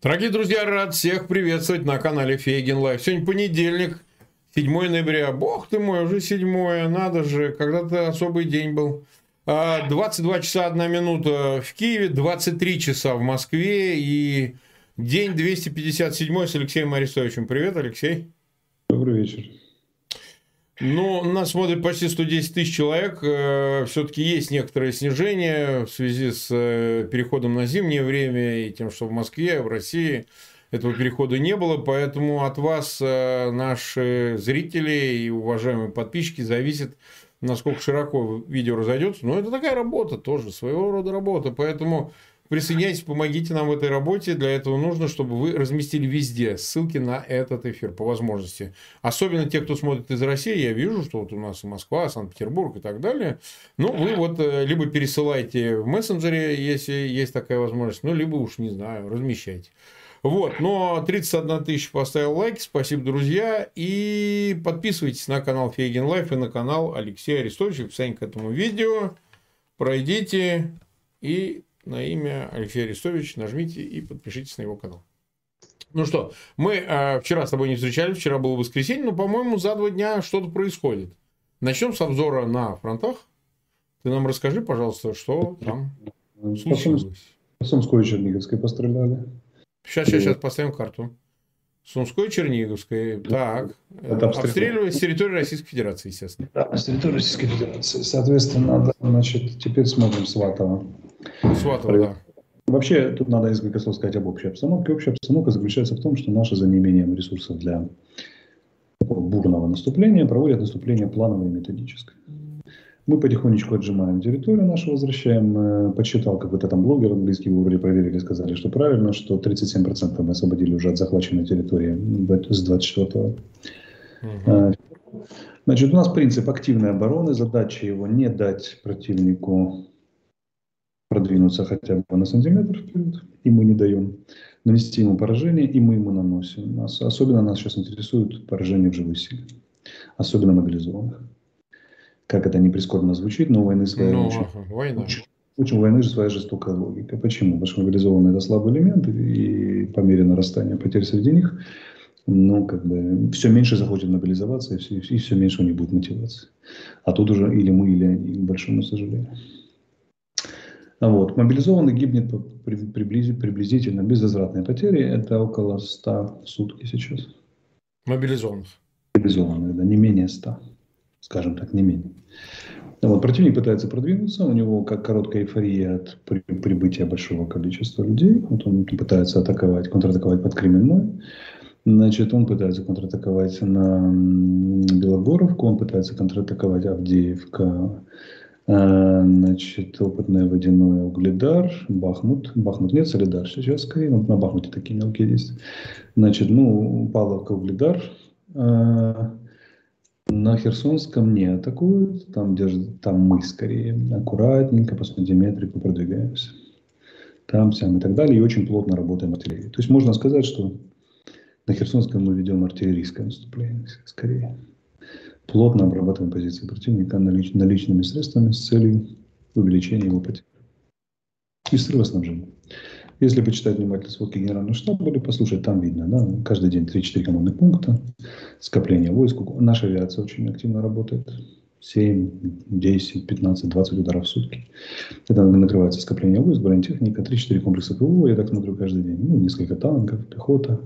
Дорогие друзья, рад всех приветствовать на канале Фейгин Live. Сегодня понедельник, 7 ноября. Бог ты мой, уже 7, надо же, когда-то особый день был. 22 а, часа 1 минута в Киеве, 23 часа в Москве и день 257 с Алексеем Арестовичем. Привет, Алексей. Добрый вечер. Ну, нас смотрит почти 110 тысяч человек. Э, Все-таки есть некоторое снижение в связи с э, переходом на зимнее время и тем, что в Москве, в России этого перехода не было. Поэтому от вас, э, наши зрители и уважаемые подписчики, зависит, насколько широко видео разойдется. Но это такая работа тоже, своего рода работа. Поэтому Присоединяйтесь, помогите нам в этой работе. Для этого нужно, чтобы вы разместили везде ссылки на этот эфир по возможности. Особенно те, кто смотрит из России. Я вижу, что вот у нас Москва, Санкт-Петербург и так далее. Ну, вы вот э, либо пересылайте в мессенджере, если есть такая возможность, ну, либо уж, не знаю, размещайте. Вот, но 31 тысяча поставил лайк, спасибо, друзья, и подписывайтесь на канал Фейгин Live и на канал Алексея Арестовича, описание к этому видео, пройдите и на имя Алексей Арестович, нажмите и подпишитесь на его канал. Ну что, мы э, вчера с тобой не встречались, вчера было воскресенье, но, по-моему, за два дня что-то происходит. Начнем с обзора на фронтах. Ты нам расскажи, пожалуйста, что там случилось. По Сумской и Черниговской постреляли. Сейчас, сейчас, сейчас поставим карту. Сумской Черниговской. Так. Это обстреливали с территории Российской Федерации, естественно. Да, с территории Российской Федерации. Соответственно, да, значит, теперь смотрим Сватово. Сватово, да. Вообще, тут надо несколько слов сказать об общей обстановке. Общая обстановка заключается в том, что наши за неимением ресурсов для бурного наступления проводят наступление плановое и методическое. Мы потихонечку отжимаем территорию нашу, возвращаем. Э, Подсчитал какой-то там блогер английский, выбрали, проверили, сказали, что правильно, что 37% мы освободили уже от захваченной территории с 24 угу. Значит, у нас принцип активной обороны. Задача его не дать противнику продвинуться хотя бы на сантиметр вперед, и мы не даем. Нанести ему поражение, и мы ему наносим. Нас, особенно нас сейчас интересует поражение в живой силе. Особенно мобилизованных. Как это не прискорбно звучит, но войны своя но, очень, война. Очень, очень войны же своя жестокая логика. Почему? Потому что мобилизованные это слабый элемент, и по мере нарастания потерь среди них, ну, как бы, все меньше захочет мобилизоваться, и все, и все меньше у них будет мотивации. А тут уже или мы, или они, к большому сожалению. Вот. Мобилизованный гибнет приблизительно безвозвратные потери. Это около 100 в сутки сейчас. Мобилизованных? Мобилизованных, да, не менее 100. Скажем так, не менее. Вот, противник пытается продвинуться, у него как короткая эйфория от при, прибытия большого количества людей. Вот он пытается атаковать, контратаковать под Кременной. Значит, он пытается контратаковать на Белогоровку, он пытается контратаковать Авдеевка, значит, опытное водяное угледар, Бахмут. Бахмут нет, Солидар сейчас скорее, но на Бахмуте такие мелкие есть. Значит, ну, Павловка, угледар. А, на Херсонском не атакуют, там, держат, там мы скорее аккуратненько по сантиметрику продвигаемся. Там, сям и так далее, и очень плотно работаем артиллерией. То есть можно сказать, что на Херсонском мы ведем артиллерийское наступление скорее плотно обрабатываем позиции противника налич, наличными средствами с целью увеличения его потерь и срыва. Если почитать внимательно сводки Генерального штаба или послушать, там видно, да, каждый день 3-4 командных пункта, скопление войск. Наша авиация очень активно работает. 7, 10, 15, 20 ударов в сутки. Это накрывается скопление войск, бронетехника, 3-4 комплекса ПВО, я так смотрю каждый день. Ну, несколько танков, пехота,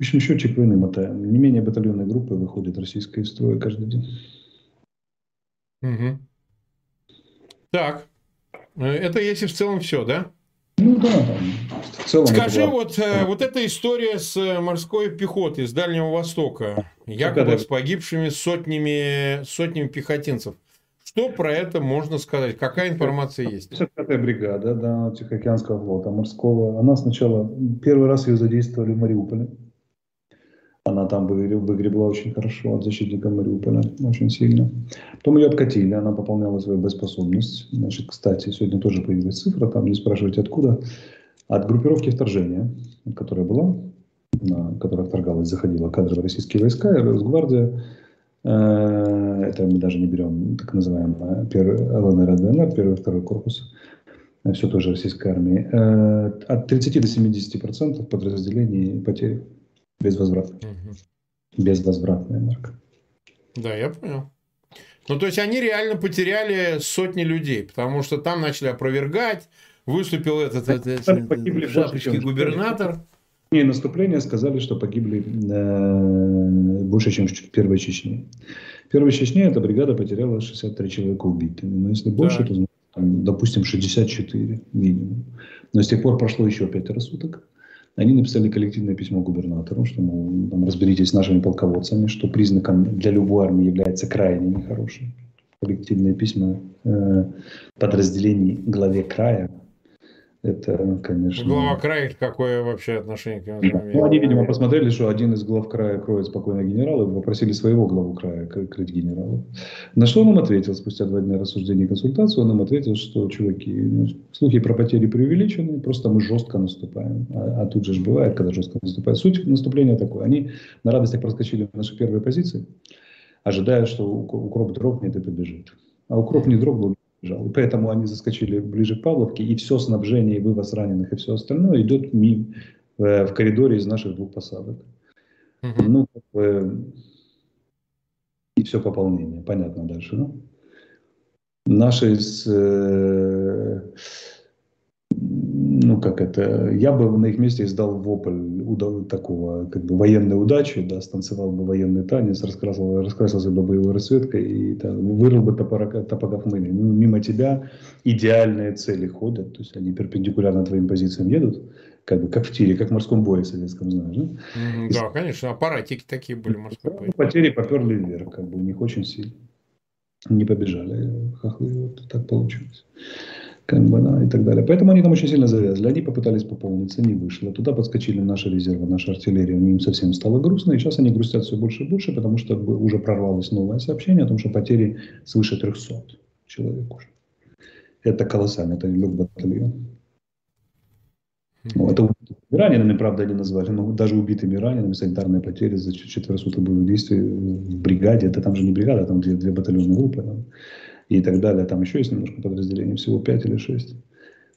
в общем, счетчик войны мотаем. Не менее батальонной группы выходит российская из строя каждый день. Угу. Так. Э, это если в целом все, да? Ну да, в целом. Скажи, была... вот, э, вот эта история с э, морской пехотой с Дальнего Востока, якобы с погибшими сотнями, сотнями пехотинцев. Что про это можно сказать? Какая информация есть? 55-я бригада да, Тихоокеанского флота морского. Она сначала, первый раз ее задействовали в Мариуполе. Она там выгребла очень хорошо от защитника Мариуполя, очень сильно. Потом ее откатили, она пополняла свою боеспособность. Значит, кстати, сегодня тоже появилась цифра, там не спрашивайте откуда. От группировки вторжения, которая была, которая вторгалась, заходила кадровые российские войска Росгвардия, э, это мы даже не берем так называемое ЛНР, ДНР, первый и второй корпус, все тоже российской армии, э, от 30 до 70 процентов подразделений потери безвозвратно. Угу. Безвозвратная марка. Да, я понял. Ну, то есть они реально потеряли сотни людей, потому что там начали опровергать, выступил этот, этот, этот шапочки губернатор. И наступления сказали, что погибли э, больше, чем в Первой Чечне. В Первой Чечне эта бригада потеряла 63 человека убитыми. Но если больше, да. то, там, допустим, 64 минимум. Но с тех пор прошло еще пятеро суток. Они написали коллективное письмо губернатору, что, мол, там, разберитесь с нашими полководцами, что признаком для любой армии является крайне нехорошим. Коллективное письмо э, подразделений главе края это, конечно... Глава края какое вообще отношение к нему Ну, они, видимо, посмотрели, что один из глав края кроет спокойно генерала, и попросили своего главу края крыть генерала. На что он им ответил спустя два дня рассуждений и консультаций? Он им ответил, что, чуваки, ну, слухи про потери преувеличены, просто мы жестко наступаем. А, а тут же бывает, когда жестко наступает. Суть наступления такой. Они на радостях проскочили в наши первые позиции, ожидая, что укроп дрогнет и побежит. А укроп не дрогнул, бежал. И поэтому они заскочили ближе к Павловке, и все снабжение, и вывоз раненых, и все остальное идет мимо, э, в коридоре из наших двух посадок. Угу. Ну, как бы, и все пополнение. Понятно дальше, да? Наши с, э, ну как это, я бы на их месте издал вопль удав, такого, как бы военной удачи, да, станцевал бы военный танец, раскрасил, раскрасился бы боевой расцветкой и там, вырыл бы топора, топогав мыли. Ну, мимо тебя идеальные цели ходят, то есть они перпендикулярно твоим позициям едут, как бы как в тире, как в морском бое советском, знаешь, да? Mm-hmm, да, конечно, аппаратики такие были морской бой. Потери поперли вверх, как бы у них очень сильно. Не побежали хохлы, вот так получилось как бы, да, и так далее. Поэтому они там очень сильно завязли. Они попытались пополниться, не вышло. Туда подскочили наши резервы, наша артиллерия, им совсем стало грустно. И сейчас они грустят все больше и больше, потому что уже прорвалось новое сообщение о том, что потери свыше 300 человек уже. Это колоссально, это лег батальон. Ну, это ранеными, правда, они назвали, но даже убитыми ранеными, санитарные потери за четверо суток боевых действий в бригаде, это там же не бригада, там две, две батальонные группы. Там и так далее. Там еще есть немножко подразделений, всего 5 или 6.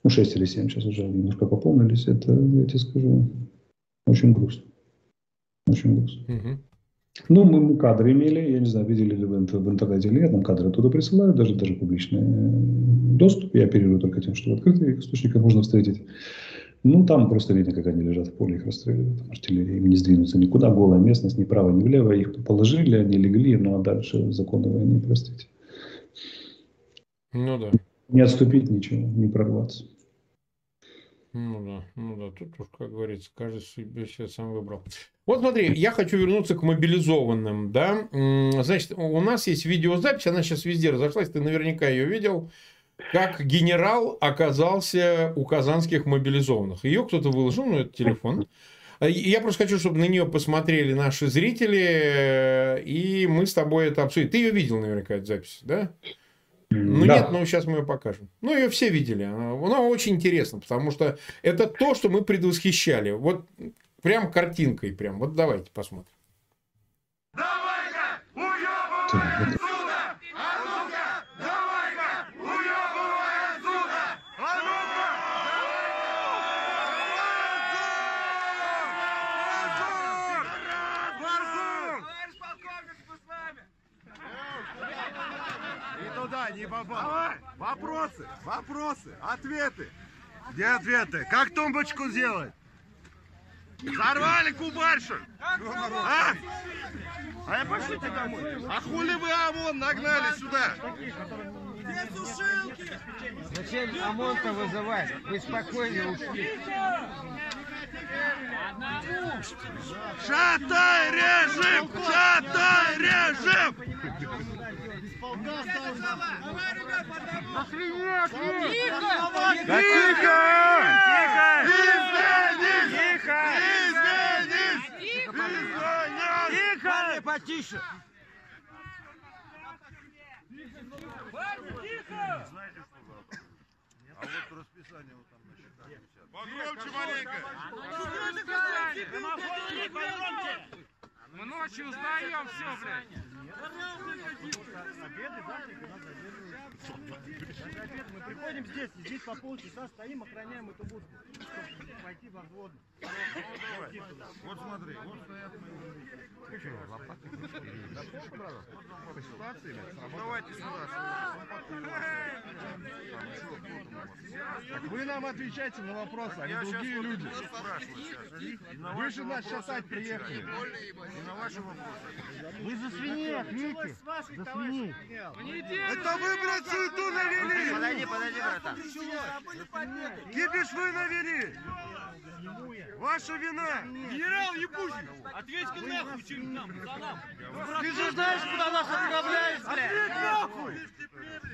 Ну, 6 или 7 сейчас уже немножко пополнились. Это, я тебе скажу, очень грустно. Очень грустно. Угу. Ну, мы, мы кадры имели, я не знаю, видели ли вы в интернете или нет, нам кадры оттуда присылают, даже, даже публичный доступ. Я оперирую только тем, что в открытых источниках можно встретить. Ну, там просто видно, как они лежат в поле, их расстреливают. Артиллерия, им не сдвинуться никуда, голая местность, ни право, ни влево. Их положили, они легли, ну, а дальше законы войны, простите. Ну да. Не отступить ничего, не прорваться. Ну да, ну да, тут уж, как говорится, каждый себе сейчас сам выбрал. Вот смотри, я хочу вернуться к мобилизованным, да. Значит, у нас есть видеозапись, она сейчас везде разошлась, ты наверняка ее видел, как генерал оказался у казанских мобилизованных. Ее кто-то выложил, ну, это телефон. Я просто хочу, чтобы на нее посмотрели наши зрители, и мы с тобой это обсудим. Ты ее видел наверняка, эту запись, да? Ну да. нет, ну сейчас мы ее покажем. Ну ее все видели. Она очень интересна, потому что это то, что мы предвосхищали. Вот прям картинкой прям. Вот давайте посмотрим. Давай-ка, уебывай не попал. Давай. Вопросы, вопросы, ответы. Где ответы? Как тумбочку сделать? Взорвали кубаршу. А? А я пошлите домой. А хули вы ОМОН нагнали сюда? Где сушилки? Зачем ОМОН-то вызывать? Вы спокойно ушли. Шатай режим! Шатай режим! Охренеть! Тихо! Тихо! Тихо! Извинись! Тихо! Извинись! Тихо! Потише! Тихо! Знаете что? А вот расписание вот там на счетах висят. Погромче маленько! Мы ночью узнаем все, блядь! Обеды, завтрак у нас задерживают. Мы приходим здесь, здесь по полчаса стоим, охраняем эту будку, чтобы пойти во взвод. Вот смотри, вот стоят мои Давайте сюда. Вы нам отвечайте на вопросы, а не другие люди. Вы же нас шатать приехали. На ваши вопросы. Вы за свиней ответьте. За свиней. Это вы, брат, суету навели! Подойди, подойди, братан. Кипиш вы навели! Ваша вина! Генерал Ебузин, ответь-ка нахуй, чем нам, за нам. Ты же знаешь, куда нас отправляешь, Ответь нахуй!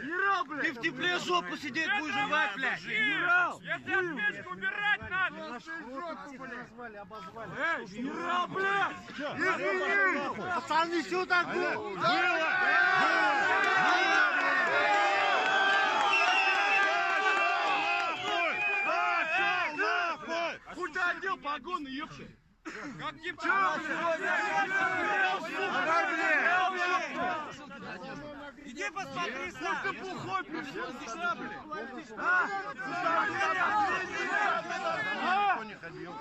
Генерал, блядь! Ты в тепле жопу сидеть будешь жевать, блядь! Генерал! Если ответку убирать надо. Наш рот назвали, обозвали. Эй, генерал, блядь! Извини! Пацаны, все так было! Куда одел погоны, ёпта? Как не Иди посмотри, сколько бухой пришло сюда, блядь. Никто не ходил.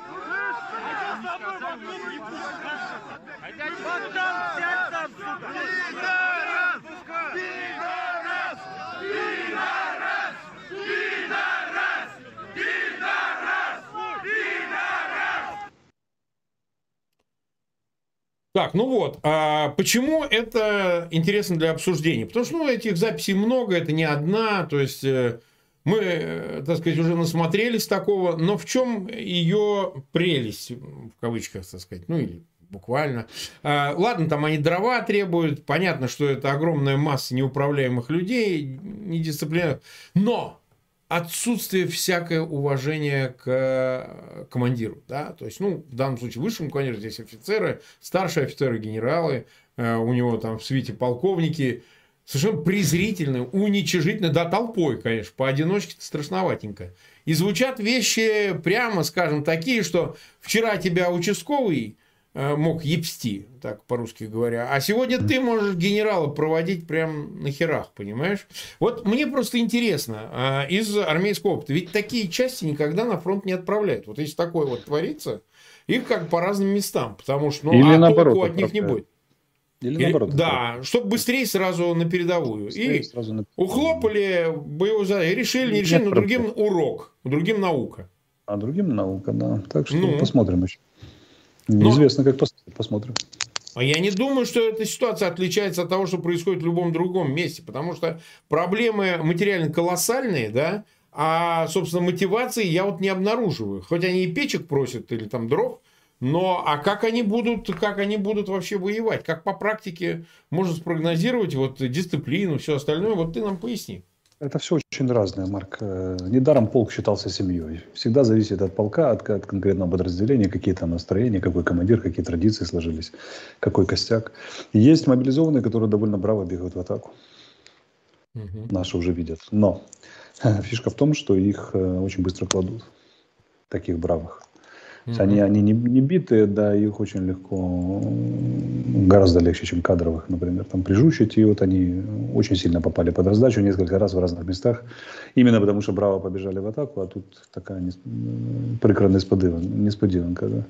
Так, ну вот, а почему это интересно для обсуждения? Потому что, ну, этих записей много, это не одна, то есть э, мы, э, так сказать, уже насмотрелись такого, но в чем ее прелесть, в кавычках, так сказать, ну, или буквально. А, ладно, там они дрова требуют, понятно, что это огромная масса неуправляемых людей, недисциплинированных, но отсутствие всякое уважение к э, командиру, да, то есть, ну, в данном случае высшему командиру здесь офицеры, старшие офицеры, генералы, э, у него там в свете полковники, совершенно презрительно, уничижительно, да, толпой, конечно, поодиночке страшноватенько. И звучат вещи, прямо скажем, такие, что вчера тебя участковый мог ебсти, так по-русски говоря, а сегодня ты можешь генерала проводить прям на херах, понимаешь? Вот мне просто интересно, а, из армейского опыта, ведь такие части никогда на фронт не отправляют. Вот если такое вот творится, их как по разным местам, потому что ну, Или а наоборот толку от них не будет. Или Или- наоборот. да, чтобы быстрее сразу на передовую. Быстрее И сразу на- ухлопали боевую задачу, решили, не решили, но другим урок, другим наука. А другим наука, да. Так что Ну. посмотрим еще. Неизвестно, как пос- посмотрим. А я не думаю, что эта ситуация отличается от того, что происходит в любом другом месте, потому что проблемы материально колоссальные, да, а, собственно, мотивации я вот не обнаруживаю. Хоть они и печек просят или там дров, но а как они будут, как они будут вообще воевать? Как по практике можно спрогнозировать вот дисциплину, все остальное? Вот ты нам поясни. Это все очень разное, Марк. Э, Недаром полк считался семьей. Всегда зависит от полка, от, от конкретного подразделения, какие там настроения, какой командир, какие традиции сложились, какой костяк. И Есть мобилизованные, которые довольно браво бегают в атаку. Мгм. Наши уже видят. Но фишка в том, что их э, очень быстро кладут. Таких бравых. Есть Они, они не, не битые, да, их очень легко, гораздо легче, чем кадровых, например, там прижучить. И вот они очень сильно попали под раздачу несколько раз в разных местах. Именно потому, что браво побежали в атаку, а тут такая м, прикра несподіванка. Да.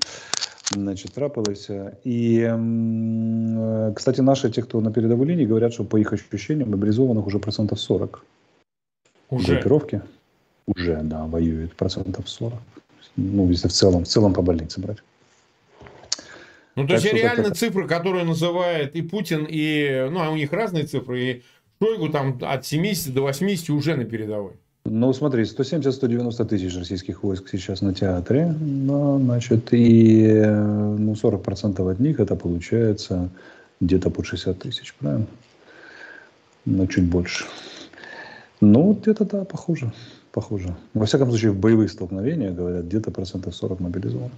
Значит, трапилося. И, м, э, кстати, наши, те, кто на передовой линии, говорят, что по их ощущениям мобилизованных уже процентов 40 Уже. группировки. Уже, да, воюют процентов 40. Ну, если в целом, в целом по больнице брать. Ну, то Так есть реально как-то- цифры, которые называет и Путин, и, ну, а у них разные цифры, и Шойгу там от 70 до 80 уже на передовой. Ну, смотри, 170-190 тысяч российских войск сейчас на театре, да, значит, и ну, 40% от них это получается где-то под 60 тысяч, правильно? Ну, чуть больше. Ну, это, да, похоже, похоже. Во всяком случае, в боевых столкновениях, говорят, где-то процентов 40 мобилизованы.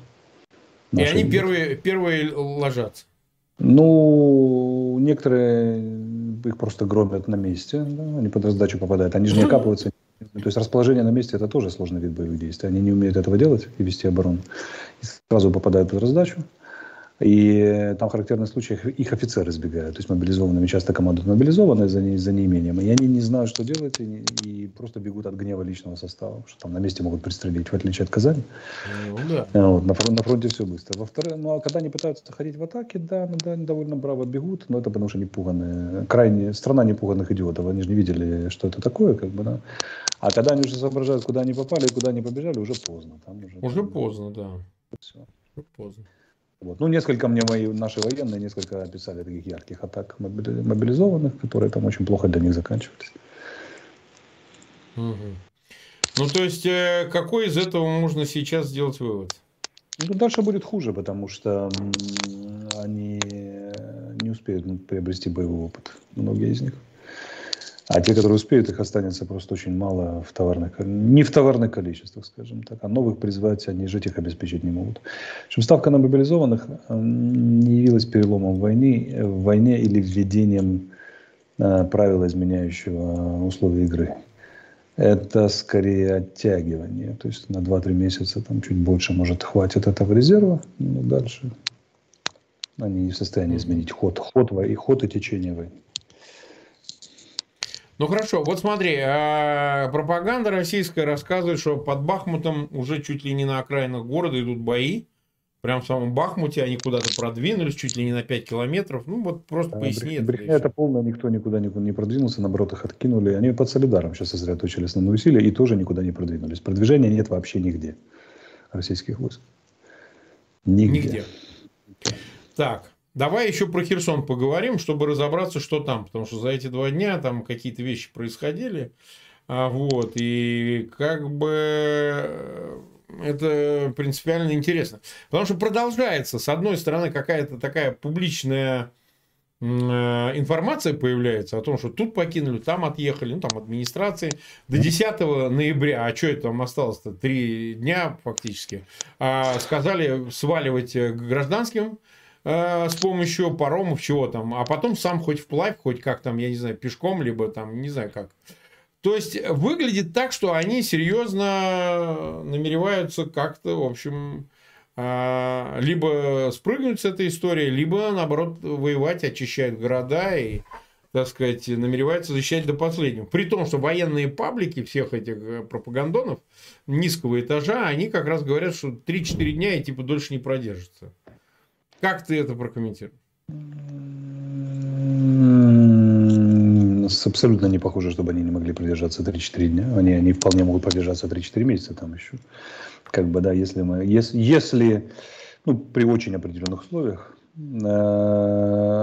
И они первые, первые ложатся. Ну, некоторые их просто громят на месте, да, они под раздачу попадают, они же не окапываются. То есть расположение на месте это тоже сложный вид боевых действий. Они не умеют этого делать и вести оборону. И сразу попадают под раздачу. И там характерный случай, их, их офицеры избегают. То есть мобилизованными часто командуют мобилизованные за, не, за неимением. И они не знают, что делать, и, не- и просто бегут от гнева личного состава, что там на месте могут пристрелить, в отличие от Казани. Ну да. А Вот, на, фронте, на фронте все быстро. Во-вторых, ну а когда они пытаются ходить в атаке, да, ну, да, они довольно браво бегут, но это потому что не пуганные. Крайне страна непуганных идиотов. Они же не видели, что это такое, как бы, да. А когда они уже соображают, куда они попали и куда они побежали, уже поздно. Там уже, Уже там поздно, да. всё. Уже поздно. Вот. Ну, несколько мне мои, наши военные несколько описали таких ярких атак мобили- мобилизованных, которые там очень плохо для них заканчивались. Мгм. Ну, то есть, э, какой из этого можно сейчас сделать вывод? Ну, дальше будет хуже, потому что они не успеют приобрести боевой опыт, многие из них. А те, которые успеют, их останется просто очень мало в товарных, не в товарных количествах, скажем так. А новых призвать они жить их обеспечить не могут. В общем, ставка на мобилизованных м, не явилась переломом в войне, в войне или введением э, правила, изменяющего условия игры. Это скорее оттягивание. То есть на 2-3 месяца, там чуть больше, может, хватит этого резерва. Но дальше они не в состоянии изменить ход, ход, и ход и течение войны. Ну хорошо, вот смотри, а, пропаганда российская рассказывает, что под Бахмутом уже чуть ли не на окраинах города идут бои. Прям в самом Бахмуте они куда-то продвинулись, чуть ли не на 5 километров. Ну вот просто А, поясни брех- это. Брехня это полная, никто никуда не, не продвинулся, наоборот, их откинули. Они под Солидаром сейчас сосредоточили основные усилия и тоже никуда не продвинулись. Продвижения нет вообще нигде российских войск. Нигде. Нигде. Так, давай еще про Херсон поговорим, чтобы разобраться, что там. Потому что за эти два дня там какие-то вещи происходили. А, вот, и как бы э, это принципиально интересно. Потому что продолжается, с одной стороны, какая-то такая публичная э, информация появляется о том, что тут покинули, там отъехали, ну, там администрации. До 10 ноября, а что это там осталось-то, три дня фактически, а, сказали сваливать э, гражданским э, с помощью паромов, чего там, а потом сам хоть вплавь, хоть как там, я не знаю, пешком, либо там, не знаю как. То есть выглядит так, что они серьезно намереваются как-то, в общем, а, либо спрыгнуть с этой истории, либо, наоборот, воевать, очищать города и, так сказать, намереваются защищать до последнего. При том, что военные паблики всех этих э, пропагандонов низкого этажа, они как раз говорят, что 3-4 дня и типа дольше не продержится. Как ты это прокомментируешь? Абсолютно не похоже, чтобы они не могли продержаться 3-4 дня. Они, они вполне могут продержаться 3-4 месяца там еще. Как бы, да, если мы, если, если ну, при очень определенных условиях,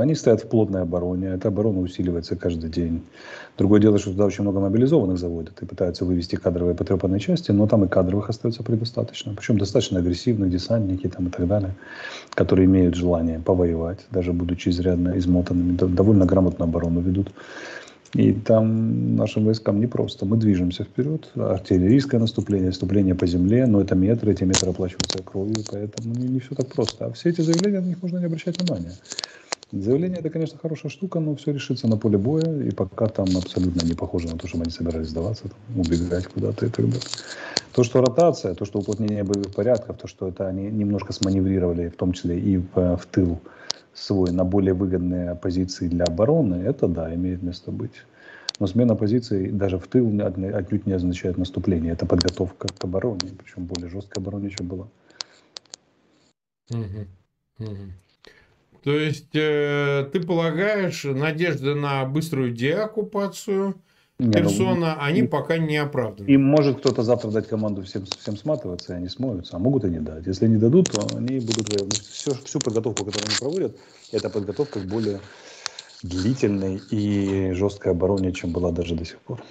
они стоят в плотной обороне. Эта оборона усиливается каждый день. Другое дело, что туда очень много мобилизованных заводят и пытаются вывести кадровые потрепанные части, но там и кадровых остается предостаточно. Причем достаточно агрессивных, десантники там и так далее, которые имеют желание повоевать, даже будучи изрядно измотанными, дов- довольно грамотно оборону ведут. И там нашим войскам непросто. Мы движемся вперед. Артиллерийское наступление, наступление по земле, но это метры, эти метры оплачиваются кровью, поэтому не, не все так просто. А все эти заявления, на них можно не обращать внимания. Заявление это, конечно, хорошая штука, но все решится на поле боя, и пока там абсолютно не похоже на то, чтобы они собирались сдаваться, там, убегать куда-то и так далее. То, что ротация, то, что уплотнение боевых порядков, то, что это они немножко сманеврировали, в том числе и в, в тыл свой, на более выгодные позиции для обороны, это да, имеет место быть. Но смена позиций даже в тыл отнюдь не означает наступление. Это подготовка к обороне, причем более жесткой обороне, чем была. То есть э, ты полагаешь, надежды на быструю деоккупацию Ну, Херсона, они и- пока не оправданы. Им может кто-то завтра дать команду всем, всем сматываться, и они смоются, а могут и не дать. Если не дадут, то они будут воевать. Все, всю подготовку, которую они проводят, это подготовка к более длительной и жесткой обороне, чем была даже до сих пор.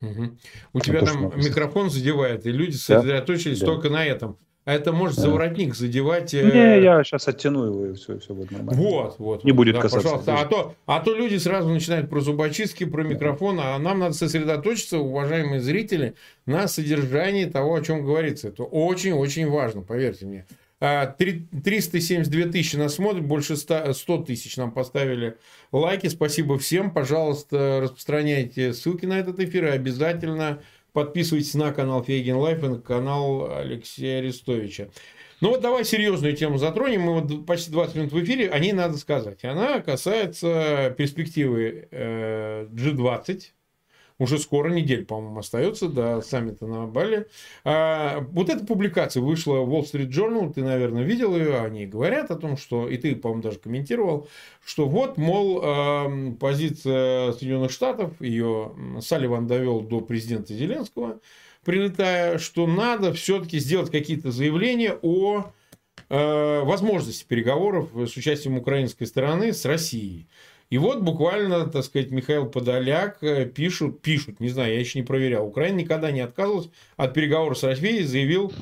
Мгм. У Это тебя там микрофон задевает, и люди Да. сосредоточились Да. только на этом. А это может Да. за воротник задевать. э, Не, я сейчас оттяну его, и все, все будет нормально. Вот, вот. Не вот. будет Да, касаться. Пожалуйста. А то, а то люди сразу начинают про зубочистки, про микрофон, а нам надо сосредоточиться, уважаемые зрители, на содержании того, о чем говорится. Это очень-очень важно, поверьте мне. А, три- 372 тысячи нас смотрят, больше 100 100 тысяч нам поставили лайки. Спасибо всем. Пожалуйста, распространяйте ссылки на этот эфир и обязательно подписывайтесь на канал Фейгин Live и на канал Алексея Арестовича. Ну вот давай серьезную тему затронем. Мы вот почти 20 минут в эфире, о ней надо сказать. Она касается перспективы э, G20. Уже скоро, неделя, по-моему, остается до саммита на Бали. А, вот эта публикация вышла в Wall Street Journal, ты, наверное, видел ее, они говорят о том, что, и ты, по-моему, даже комментировал, что вот, мол, позиция Соединенных Штатов, ее Салливан довел до президента Зеленского, прилетая, что надо все-таки сделать какие-то заявления о э, возможности переговоров с участием украинской стороны с Россией. И вот буквально, так сказать, Михаил Подоляк э, пишут, пишут, не знаю, я еще не проверял, Украина никогда не отказывалась от переговоров с Россией, заявил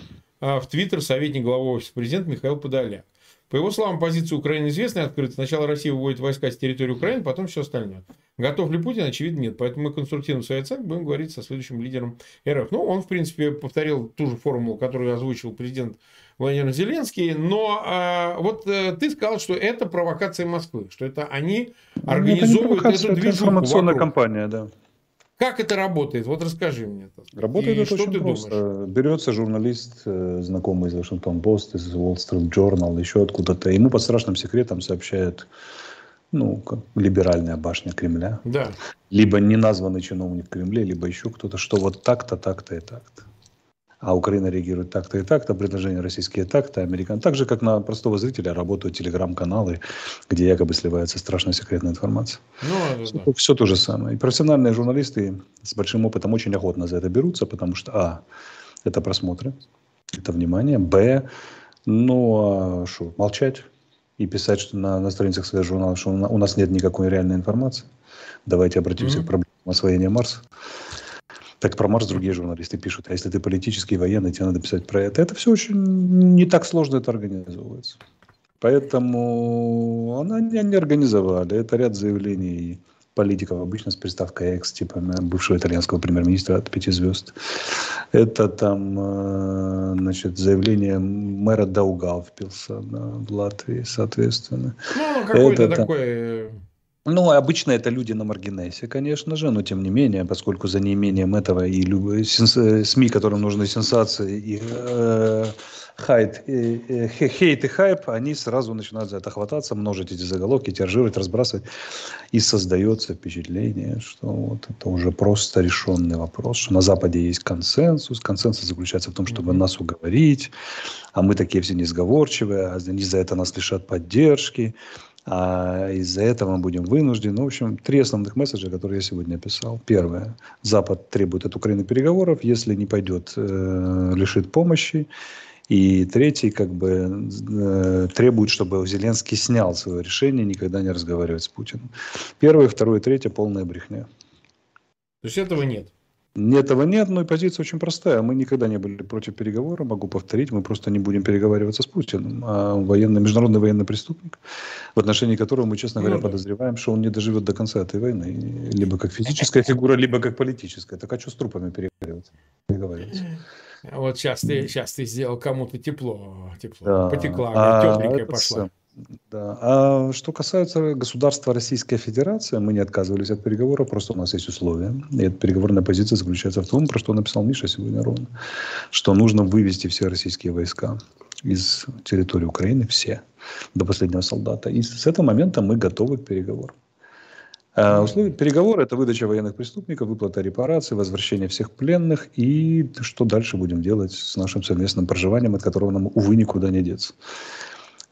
э, в Твиттер советник главы офиса президента Михаил Подоляк. По его словам, позиция Украины известна открыта. Сначала Россия выводит войска с территории Украины, потом все остальное. Готов ли Путин? Очевидно, нет. Поэтому мы конструктивно свои оценки будем говорить со следующим лидером РФ. Ну, он, в принципе, повторил ту же формулу, которую озвучил президент Владимир Зеленский. Но а, вот а, ты сказал, что это провокация Москвы, что это они организовывают ну, это не эту движуху информационная вокруг. кампания, да. Как это работает? Вот расскажи мне. это. Работает И это что очень ты просто. думаешь? Берется журналист, э, знакомый из Вашингтон Пост, из Wall Street Journal, еще откуда-то. Ему под страшным секретом сообщают, ну, как либеральная башня Кремля. Да. Либо неназванный чиновник в Кремле, либо еще кто-то, что вот так-то, так-то и так-то. А Украина реагирует так-то и так-то, предложения российские так-то, американ. Так же, как на простого зрителя работают телеграм-каналы, где якобы сливается страшная секретная информация. Ну, это да. Все то же самое. И профессиональные журналисты с большим опытом очень охотно за это берутся, потому что, а, это просмотры, это внимание, б, ну, а что, молчать и писать что на, на страницах своих журналов, что у на- у нас нет никакой реальной информации. Давайте обратимся Мгм. к проблеме освоения Марса. Так про Марс другие журналисты пишут. А если ты политический военный, тебе надо писать про это. Это все очень не так сложно это организовывается. Поэтому она не, не организовали. Это ряд заявлений политиков, обычно с приставкой «экс», типа бывшего итальянского премьер-министра от пяти звезд. Это там, э, значит, заявление мэра Даугавпилса да, в Латвии, соответственно. Ну, какой-то Это- такой... Ну, обычно это люди на маргинесе, конечно же, но тем не менее, поскольку за неимением этого и любые сенс- э, СМИ, которым нужны сенсации, и э, хайт, э, э, хе- хейт и хайп, они сразу начинают за это хвататься, множить эти заголовки, тиражировать, разбрасывать. И создается впечатление, что вот это уже просто решенный вопрос, что на Западе есть консенсус. Консенсус заключается в том, чтобы нас уговорить, а мы такие все несговорчивые, а они за это нас лишат поддержки. А из-за этого мы будем вынуждены. Ну, в общем, три основных месседжа, которые я сегодня описал. Первое. Запад требует от Украины переговоров. Если не пойдет, э, лишит помощи. И третий, как бы, э, требует, чтобы Зеленский снял свое решение никогда не разговаривать с Путиным. Первое, второе, третье – полная брехня. То есть этого нет. Этого нет, но и позиция очень простая. Мы никогда не были против переговоров, могу повторить, мы просто не будем переговариваться с Путиным. А военный, международный военный преступник, в отношении которого мы, честно Ну говоря, да. подозреваем, что он не доживет до конца этой войны. Либо как физическая фигура, либо как политическая. Так а что с трупами переговариваться? переговариваться? Вот сейчас ты, сейчас ты сделал кому-то тепло, тепло. Да. Потекла, А тепленькая пошла. сам- Да. А что касается государства Российская Федерация, мы не отказывались от переговоров, просто у нас есть условия. И эта переговорная позиция заключается в том, про что написал Миша сегодня ровно, что нужно вывести все российские войска из территории Украины, все, до последнего солдата. И с этого момента мы готовы к переговорам. А условия переговоры – это выдача военных преступников, выплата репараций, возвращение всех пленных и что дальше будем делать с нашим совместным проживанием, от которого нам, увы, никуда не деться.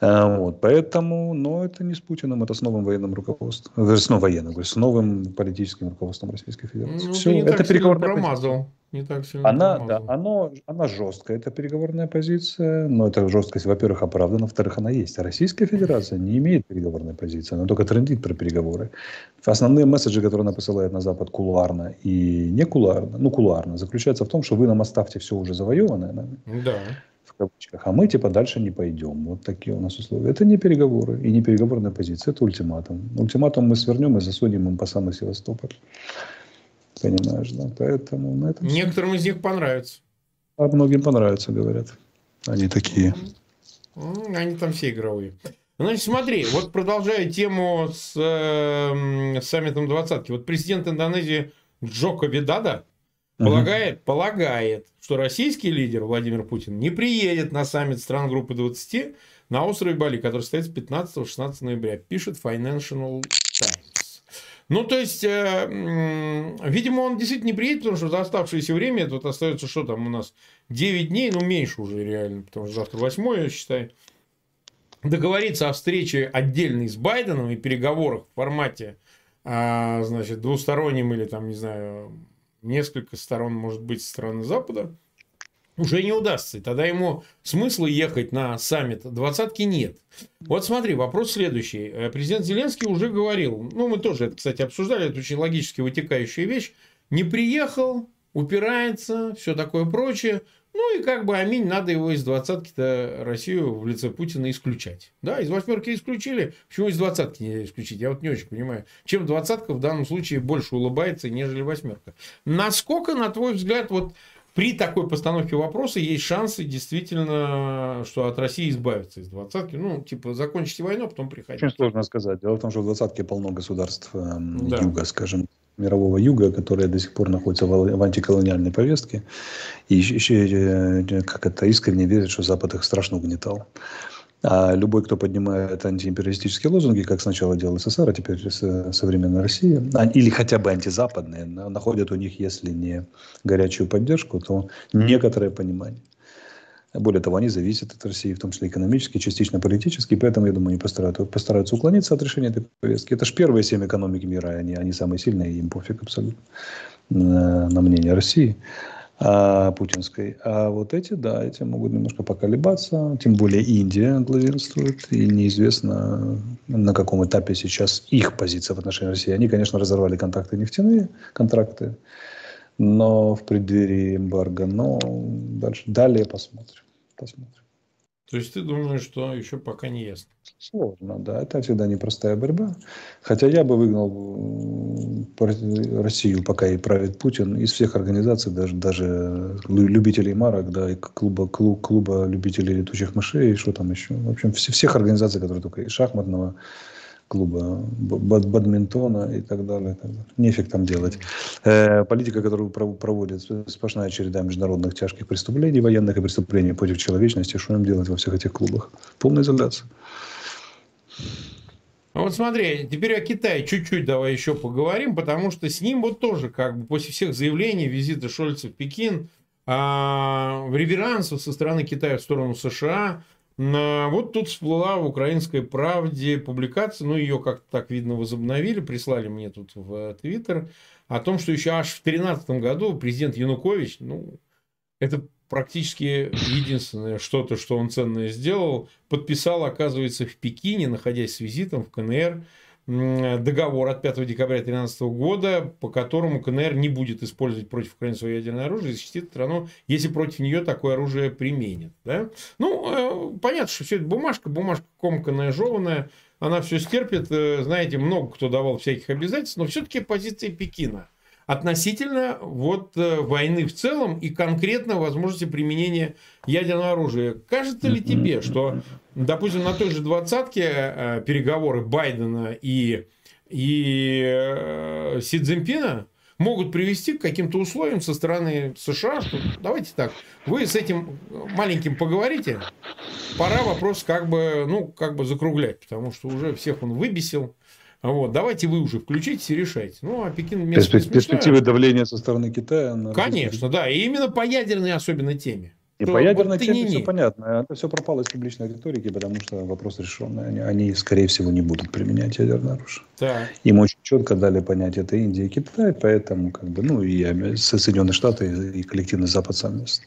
А, Вот, поэтому, но это не с Путиным, это с новым военным руководством, э, с новым военным, с новым политическим руководством Российской Федерации. Ну, не это переговорная промазал. Не так сильно Она, да, оно, она жесткая, это переговорная позиция, но эта жесткость, во-первых, оправдана, во-вторых, она есть. А Российская Федерация не имеет переговорной позиции, она только трендит про переговоры. Основные месседжи, которые она посылает на Запад кулуарно и не кулуарно, ну кулуарно, заключаются в том, что вы нам оставьте все уже завоеванное нами, Да. В кавычках, а мы типа дальше не пойдем. Вот такие у нас условия. Это не переговоры и не переговорная позиция, это ультиматум. Ультиматум мы свернем и засунем им по самый Севастополь. Понимаешь, да? Поэтому на этом. Некоторым из них понравится. А многим понравится, говорят. Они такие. Они там все игровые. Значит, смотри, вот продолжая тему с э, саммитом двадцатки. Вот президент Индонезии Джоко Видада полагает, полагает, что российский лидер Владимир Путин не приедет на саммит стран группы 20 на острове Бали, который состоится 15-16 ноября, пишет Financial Times. Ну, то есть, э, видимо, он действительно не приедет, потому что за оставшееся время, тут остается, что там у нас, 9 дней, ну, меньше уже реально, потому что завтра 8, я считаю. Договориться о встрече отдельной с Байденом и переговорах в формате, а, значит, двустороннем или там, не знаю, несколько сторон, может быть, страны Запада, уже не удастся. И тогда ему смысла ехать на саммит двадцатки нет. Вот смотри, вопрос следующий. Э, президент Зеленский уже говорил, ну, мы тоже это, кстати, обсуждали, это очень логически вытекающая вещь, не приехал, упирается, все такое прочее. Ну и как бы аминь, надо его из двадцатки-то Россию в лице Путина исключать. Да, из восьмерки исключили, почему из двадцатки нельзя исключить? Я вот не очень понимаю. Чем двадцатка в данном случае больше улыбается, нежели восьмерка? Насколько, на твой взгляд, вот при такой постановке вопроса есть шансы действительно, что от России избавиться из двадцатки. Ну, типа, закончите войну, а потом приходите. Очень сложно сказать. Дело в том, что в двадцатке полно государств э, да. юга, скажем, мирового юга, которые до сих пор находятся в, антиколониальной повестке. И еще, как это, искренне верят, что Запад их страшно угнетал. А любой, кто поднимает антиимпериалистические лозунги, как сначала делал СССР, а теперь современная Россия, а, или хотя бы антизападные, находят у них, если не горячую поддержку, то некоторое понимание. Более того, они зависят от России, в том числе экономически, частично политически, поэтому, я думаю, они постараются, постараются уклониться от решения этой повестки. Это же первые семь экономик мира, они, они самые сильные, им пофиг абсолютно на, на мнение России а, путинской. А вот эти, да, эти могут немножко поколебаться. Тем более Индия главенствует. И неизвестно, на каком этапе сейчас их позиция в отношении России. Они, конечно, разорвали контакты нефтяные, контракты, но в преддверии эмбарго. Но дальше, далее посмотрим. Посмотрим. То есть ты думаешь, что еще пока не ясно? Сложно, да. Это всегда непростая борьба. Хотя я бы выгнал Россию, пока и правит Путин, из всех организаций, даже, даже любителей марок, да, и клуба, клуб, клуба любителей летучих мышей, и что там еще. В общем, всех организаций, которые только и шахматного, клуба бад, бадминтона и так далее. И так далее. Нефиг там делать. Э, политика, которую проводит сплошная череда международных тяжких преступлений, военных и преступлений против человечности, что им делать во всех этих клубах? Полная изоляция. А вот смотри, теперь о Китае чуть-чуть давай еще поговорим, потому что с ним вот тоже как бы после всех заявлений, визита Шольца в Пекин, а, реверансов со стороны Китая в сторону США, вот тут всплыла в «Украинской правде» публикация, ну, ее как-то так видно возобновили, прислали мне тут в Твиттер, о том, что еще аж в 2013 году президент Янукович, ну, это практически единственное что-то, что он ценное сделал, подписал, оказывается, в Пекине, находясь с визитом в КНР, договор от 5 декабря 2013 года, по которому КНР не будет использовать против Украины свое ядерное оружие и защитит страну, если против нее такое оружие применят. Да? Ну, э, понятно, что все это бумажка, бумажка комканная, жеванная, она все стерпит. Э, знаете, много кто давал всяких обязательств, но все-таки позиция Пекина относительно вот э, войны в целом и конкретно возможности применения ядерного оружия. Кажется ли тебе, что, допустим, на той же двадцатке э, переговоры Байдена и, и э, Си Цзиньпина могут привести к каким-то условиям со стороны США, что давайте так, вы с этим маленьким поговорите, пора вопрос как бы, ну, как бы закруглять, потому что уже всех он выбесил, вот, давайте вы уже включитесь и решайте. Ну, а Пекин место Перспективы давления со стороны Китая. Конечно, да. И именно по ядерной особенно теме. И по ядерной вот теме все понятно. Это все пропало из публичной риторики, потому что вопрос решенный. Они, они, скорее всего, не будут применять ядерное оружие. Да. Им очень четко дали понять это Индия и Китай, поэтому как бы, ну, и Соединенные Штаты, и коллективный Запад совместно.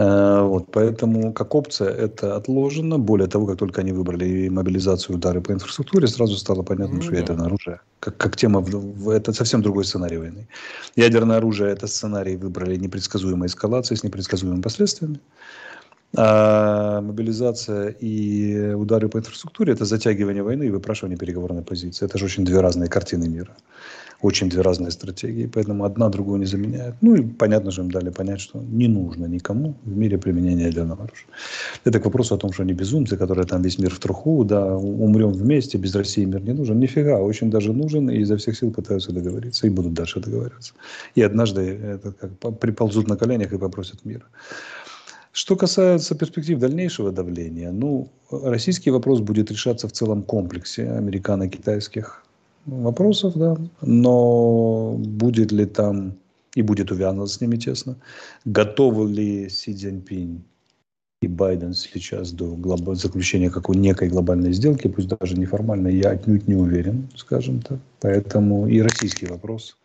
Э, вот, поэтому как опция это отложено. Более того, как только они выбрали мобилизацию удары по инфраструктуре, сразу стало понятно, ну, что да. ядерное оружие. Как, как тема, это совсем другой сценарий войны. Ядерное оружие – это сценарий выбрали непредсказуемой эскалации с непредсказуемыми последствиями. А мобилизация и удары по инфраструктуре – это затягивание войны и выпрашивание переговорной позиции. Это же очень две разные картины мира. Очень две разные стратегии. Поэтому одна другую не заменяет. Ну и понятно же им дали понять, что не нужно никому в мире применения ядерного оружия. Это к вопросу о том, что они безумцы, которые там весь мир в труху, да, умрем вместе, без России мир не нужен. Нифига, очень даже нужен и изо всех сил пытаются договориться и будут дальше договариваться. И однажды это как приползут на коленях и попросят мира. Что касается перспектив дальнейшего давления, ну, российский вопрос будет решаться в целом комплексе американо-китайских вопросов, да, но будет ли там и будет увязано с ними тесно, готовы ли Си Цзиньпинь и Байден сейчас до глоб... заключения какой некой глобальной сделки, пусть даже неформальной, я отнюдь не уверен, скажем так. Поэтому и российский вопрос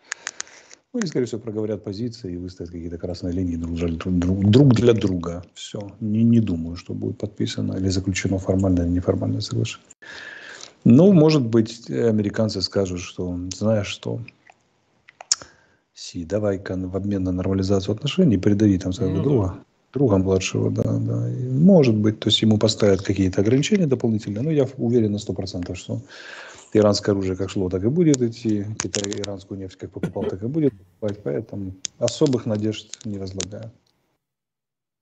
ну, они, скорее всего, проговорят позиции и выставят какие-то красные линии друг, друг, друг для друга. Все. Не, не думаю, что будет подписано или заключено формальное или неформальное соглашение. Ну, может быть, американцы скажут, что, знаешь что, Си, давай-ка в обмен на нормализацию отношений придави там своего ну, друга, друга младшего, да, да. И может быть, то есть ему поставят какие-то ограничения дополнительные, но я уверен на 100%, что Иранское оружие как шло, так и будет идти. Китай иранскую нефть как покупал, так и будет покупать. Поэтому особых надежд не возлагаю.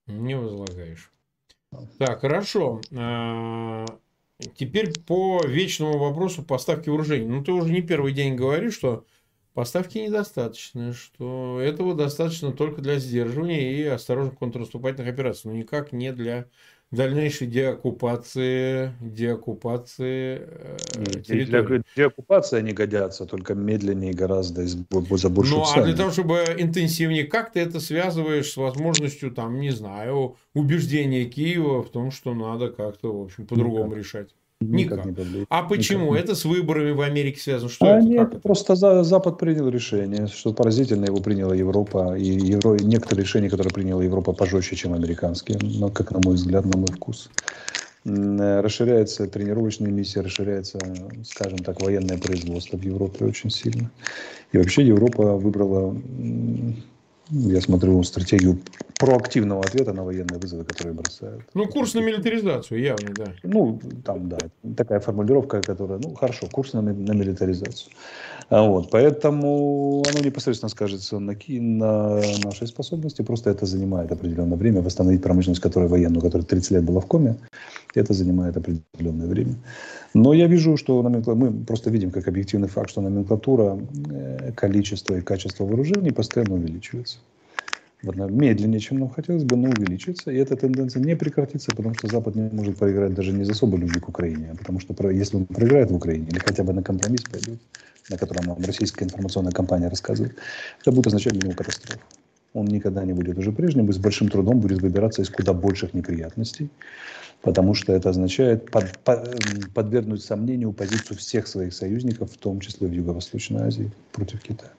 Не возлагаешь. Так, хорошо. Теперь по вечному вопросу поставки вооружений. Ну, ты уже не первый день говоришь, что поставки недостаточно, что этого достаточно только для сдерживания и осторожных контрнаступательных операций, но никак не для дальнейшей деоккупации, деоккупации э, территории. Для деоккупации они годятся, только медленнее гораздо за большую Ну, а для того, чтобы интенсивнее, как ты это связываешь с возможностью, там, не знаю, убеждения Киева в том, что надо как-то, в общем, по-другому решать? Никак. Никак. не А почему? Никак. Это с выборами в Америке связано? Что а это? Нет, это? просто за, Запад принял решение, что поразительно его приняла Европа. И Евро, некоторые решения, которые приняла Европа, пожестче, чем американские, но, как на мой взгляд, на мой вкус. Расширяется тренировочная миссия, расширяется, скажем так, военное производство в Европе очень сильно. И вообще Европа выбрала я смотрю стратегию проактивного ответа на военные вызовы, которые бросают. Ну, курс на милитаризацию явно, да. Ну, там, да, такая формулировка, которая, ну, хорошо, курс на, на милитаризацию. А вот, поэтому оно непосредственно скажется на, на нашей способности, просто это занимает определенное время, восстановить промышленность, которая военную, которая 30 лет была в коме, это занимает определенное время. Но я вижу, что мы просто видим как объективный факт, что номенклатура, э, количество и качество вооружений постоянно увеличивается. Медленнее, чем нам хотелось бы, но увеличится. И эта тенденция не прекратится, потому что Запад не может проиграть даже не за особо любви к Украине, а потому что если он проиграет в Украине или хотя бы на компромисс пойдет, на котором нам российская информационная компания рассказывает, это будет означать для него катастрофу. Он никогда не будет уже прежним и с большим трудом будет выбираться из куда больших неприятностей потому что это означает под, под, подвергнуть сомнению позицию всех своих союзников, в том числе в Юго-Восточной Азии, против Китая.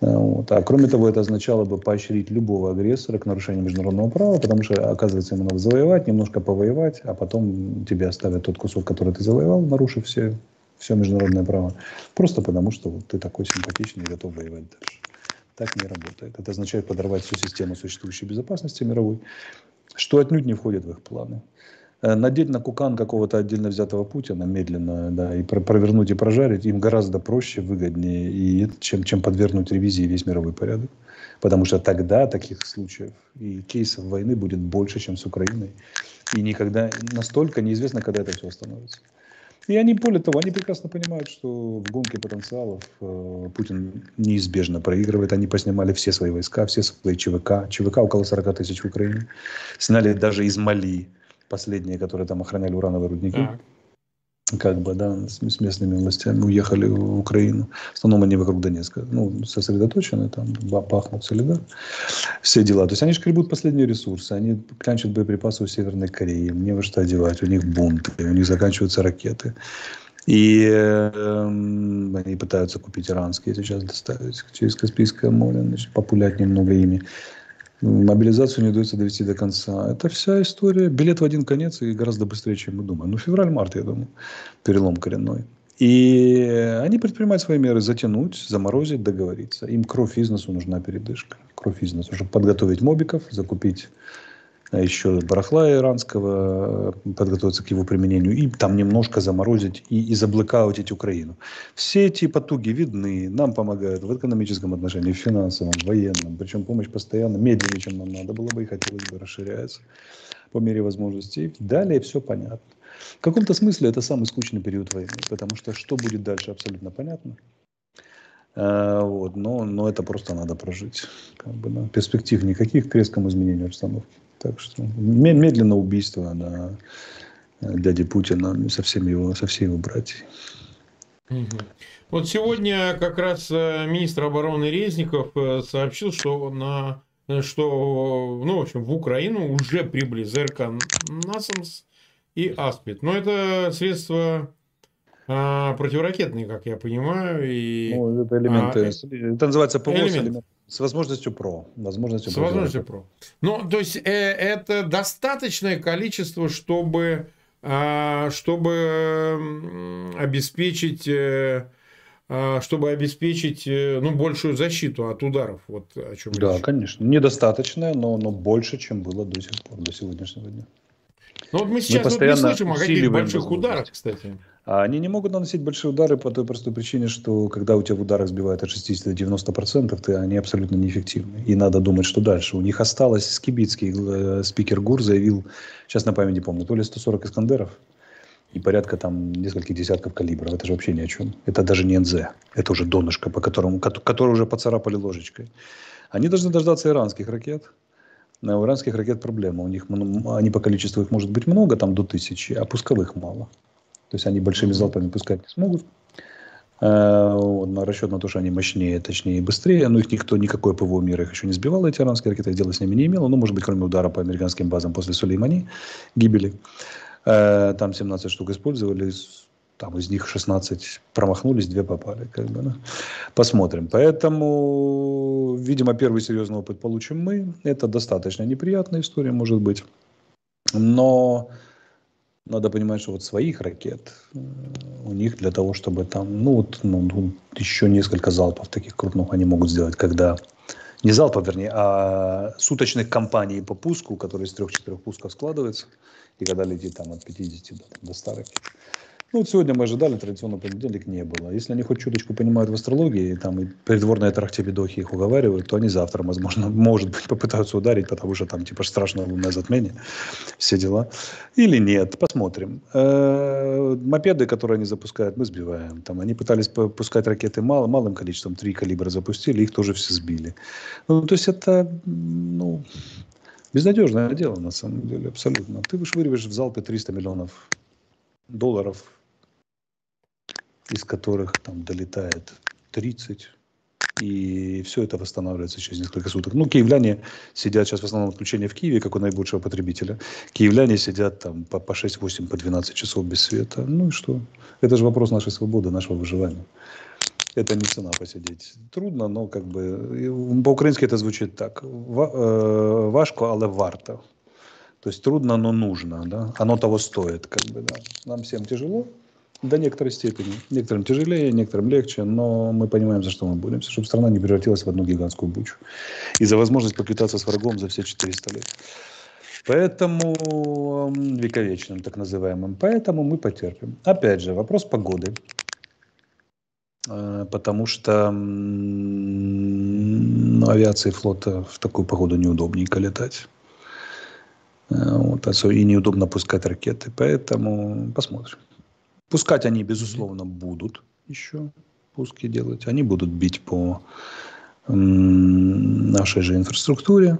Вот. А кроме того, это означало бы поощрить любого агрессора к нарушению международного права, потому что, оказывается, ему надо завоевать, немножко повоевать, а потом тебе оставят тот кусок, который ты завоевал, нарушив все, все международное право, просто потому что вот, ты такой симпатичный и готов воевать дальше. Так не работает. Это означает подорвать всю систему существующей безопасности мировой, что отнюдь не входит в их планы. Э, надеть на кукан какого-то отдельно взятого Путина медленно, да, и провернуть и прожарить им гораздо проще, выгоднее, и, чем, чем подвергнуть ревизии весь мировой порядок. Потому что тогда таких случаев и кейсов войны будет больше, чем с Украиной. И никогда, настолько неизвестно, когда это все остановится. И они, более того, они прекрасно понимают, что в гонке потенциалов э, Путин неизбежно проигрывает. Они поснимали все свои войска, все свои ЧВК. ЧВК около 40 тысяч в Украине. Сняли даже из Мали последние, которые там охраняли урановые рудники. Так. Как бы, да, с, с местными властями уехали в Украину. В основном они вокруг Донецка. Ну, сосредоточены там, Бахмут, Солидар. Все дела. То есть они шкребут последние ресурсы. Они клянчат боеприпасы у Северной Кореи. Не во что одевать. У них бунты. У них заканчиваются ракеты. И э, они пытаются купить иранские сейчас доставить через Каспийское море, значит, популять немного ими мобилизацию не удается довести до конца. Это вся история. Билет в один конец и гораздо быстрее, чем мы думаем. Ну, февраль-март, я думаю, перелом коренной. И они предпринимают свои меры затянуть, заморозить, договориться. Им кровь из носу нужна передышка. Кровь из носу, чтобы подготовить мобиков, закупить еще барахла иранского, э, подготовиться к его применению, и там немножко заморозить и, и заблокаутить Украину. Все эти потуги видны, нам помогают в экономическом отношении, в финансовом, в военном, причем помощь постоянно, медленнее, чем нам надо было бы, и хотелось бы, расширяется по мере возможностей. Далее все понятно. В каком-то смысле это самый скучный период войны, потому что что будет дальше абсолютно понятно. А, вот, но, но это просто надо прожить. Как бы, да. Перспектив никаких к резкому изменению обстановки. Так что медленно убийство да, дяди Путина со всеми его, со всей его братьей. Вот сегодня как раз э, министр обороны Резников э, сообщил, что на что, ну, в общем, в Украину уже прибыли ЗРК «Насамс» и «Аспид». Но это средства а, противоракетные, как я понимаю. И, ну, это элементы. А, это называется ПВО элемент. С возможностью ПРО. Возможностью с возможностью ПРО. Ну, то есть, э, это достаточное количество, чтобы, э, чтобы обеспечить... Э, а, чтобы обеспечить ну, большую защиту от ударов. Вот о чем да, речь. конечно. Недостаточное, но, но больше, чем было до сих пор, до сегодняшнего дня. Ну вот мы сейчас мы вот не слышим о каких больших ударах, кстати. А они не могут наносить большие удары по той простой причине, что когда у тебя в ударах сбивают от 60 до 90 процентов, ты, они абсолютно неэффективны. И надо думать, что дальше. У них осталось Скибицкий, э, спикер ГУР заявил, сейчас на памяти помню, то ли 140 Искандеров, и порядка там нескольких десятков калибров. Это же вообще ни о чем. Это даже не НЗ. Это уже донышко, по которому, который уже поцарапали ложечкой. Они должны дождаться иранских ракет. На иранских ракет проблема. У них они по количеству их может быть много, там до тысячи, а пусковых мало. То есть они большими залпами пускать не смогут. Э, вот, на расчет на то, что они мощнее, точнее и быстрее. Но их никто, никакой ПВО мира их еще не сбивал, эти иранские ракеты, дела с ними не имело. Ну, может быть, кроме удара по американским базам после Сулеймани, гибели. Э, там 17 штук использовали, там из них 16 промахнулись, две попали. Как бы, да. Посмотрим. Поэтому, видимо, первый серьезный опыт получим мы. Это достаточно неприятная история, может быть. Но надо понимать, что вот своих ракет э, у них для того, чтобы там, ну вот, ну, ну еще несколько залпов таких крупных они могут сделать, когда не залпов, вернее, а суточных кампаний по пуску, которые из трех-четырех пусков складываются, и когда летит там от 50 до, до 100 ракет. Ну, вот сегодня мы ожидали, традиционно понедельник не было. Если они хоть чуточку понимают в астрологии, там и придворные тарахтебедохи их уговаривают, то они завтра, возможно, может быть, попытаются ударить, потому что там типа страшное лунное затмение, все дела. Или нет, посмотрим. Э-э- мопеды, которые они запускают, мы сбиваем. Там они пытались пускать ракеты мало, малым количеством, три калибра запустили, их тоже все сбили. Ну, то есть это, ну, безнадежное дело на самом деле, абсолютно. Ты вышвыриваешь в залпе 300 миллионов долларов из которых там долетает 30, и все это восстанавливается через несколько суток. Ну, киевляне сидят сейчас в основном отключение в Киеве, как у наибольшего потребителя. Киевляне сидят там по, по 6-8, по 12 часов без света. Ну и что? Это же вопрос нашей свободы, нашего выживания. Это не цена посидеть. Трудно, но как бы по-украински это звучит так. Э, важко, але варто. То есть трудно, но нужно. Да? Оно того стоит. Как бы, да. Нам всем тяжело, до некоторой степени. Некоторым тяжелее, некоторым легче, но мы понимаем, за что мы боремся, чтобы страна не превратилась в одну гигантскую бучу. И за возможность поквитаться с врагом за все 400 лет. Поэтому вековечным, так называемым. Поэтому мы потерпим. Опять же, вопрос погоды. Э, потому что авиации флота в такую погоду неудобненько летать. Э, вот, а и неудобно пускать ракеты. Поэтому посмотрим. Пускать они, безусловно, будут еще пуски делать. Они будут бить по нашей же инфраструктуре,